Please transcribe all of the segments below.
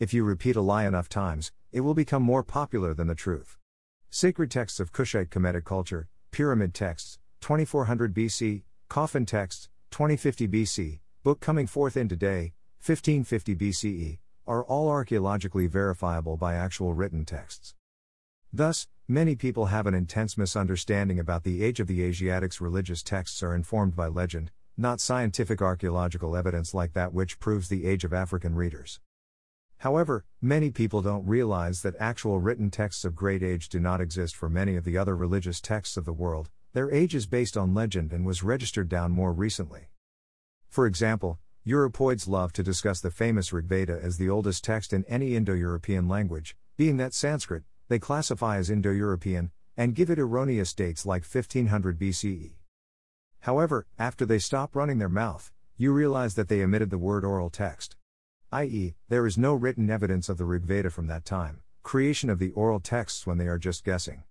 If you repeat a lie enough times, it will become more popular than the truth. Sacred texts of Kushite Kemetic culture, pyramid texts, 2400 BC, coffin texts, 2050 BC, book coming forth into Day, 1550 BCE, are all archaeologically verifiable by actual written texts. Thus, many people have an intense misunderstanding about the age of the Asiatics. Religious texts are informed by legend, not scientific archaeological evidence like that which proves the age of African readers. However, many people don't realize that actual written texts of great age do not exist for many of the other religious texts of the world, their age is based on legend and was registered down more recently. For example, Europoids love to discuss the famous Rigveda as the oldest text in any Indo European language, being that Sanskrit, they classify as Indo European, and give it erroneous dates like 1500 BCE. However, after they stop running their mouth, you realize that they omitted the word oral text. I.e., there is no written evidence of the Rigveda from that time, creation of the oral texts when they are just guessing.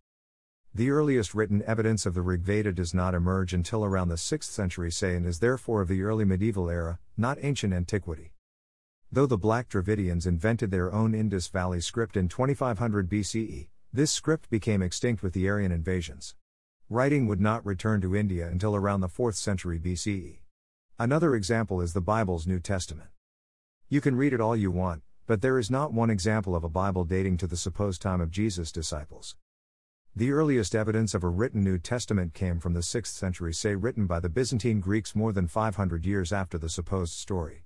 The earliest written evidence of the Rigveda does not emerge until around the 6th century say and is therefore of the early medieval era, not ancient antiquity. Though the Black Dravidians invented their own Indus Valley script in 2500 BCE, this script became extinct with the Aryan invasions. Writing would not return to India until around the 4th century BCE. Another example is the Bible's New Testament. You can read it all you want, but there is not one example of a Bible dating to the supposed time of Jesus' disciples. The earliest evidence of a written New Testament came from the 6th century, say written by the Byzantine Greeks more than 500 years after the supposed story.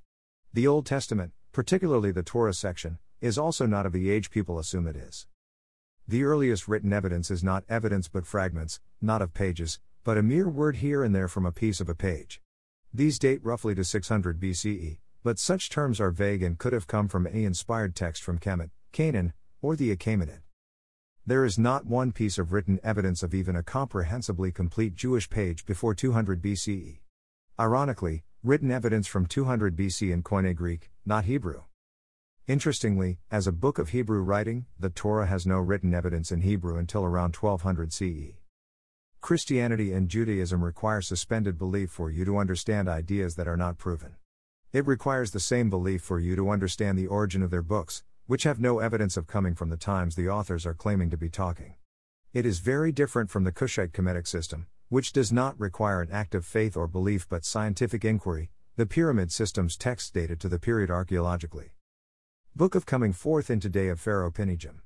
The Old Testament, particularly the Torah section, is also not of the age people assume it is. The earliest written evidence is not evidence but fragments, not of pages, but a mere word here and there from a piece of a page. These date roughly to 600 BCE, but such terms are vague and could have come from any inspired text from Kemet, Canaan, or the Achaemenid. There is not one piece of written evidence of even a comprehensibly complete Jewish page before 200 BCE. Ironically, written evidence from 200 BC in Koine Greek, not Hebrew. Interestingly, as a book of Hebrew writing, the Torah has no written evidence in Hebrew until around 1200 CE. Christianity and Judaism require suspended belief for you to understand ideas that are not proven. It requires the same belief for you to understand the origin of their books, which have no evidence of coming from the times the authors are claiming to be talking. It is very different from the Kushite Kemetic system, which does not require an act of faith or belief but scientific inquiry, the pyramid system's text dated to the period archaeologically. Book of Coming Forth into Day of Pharaoh Pinedjem.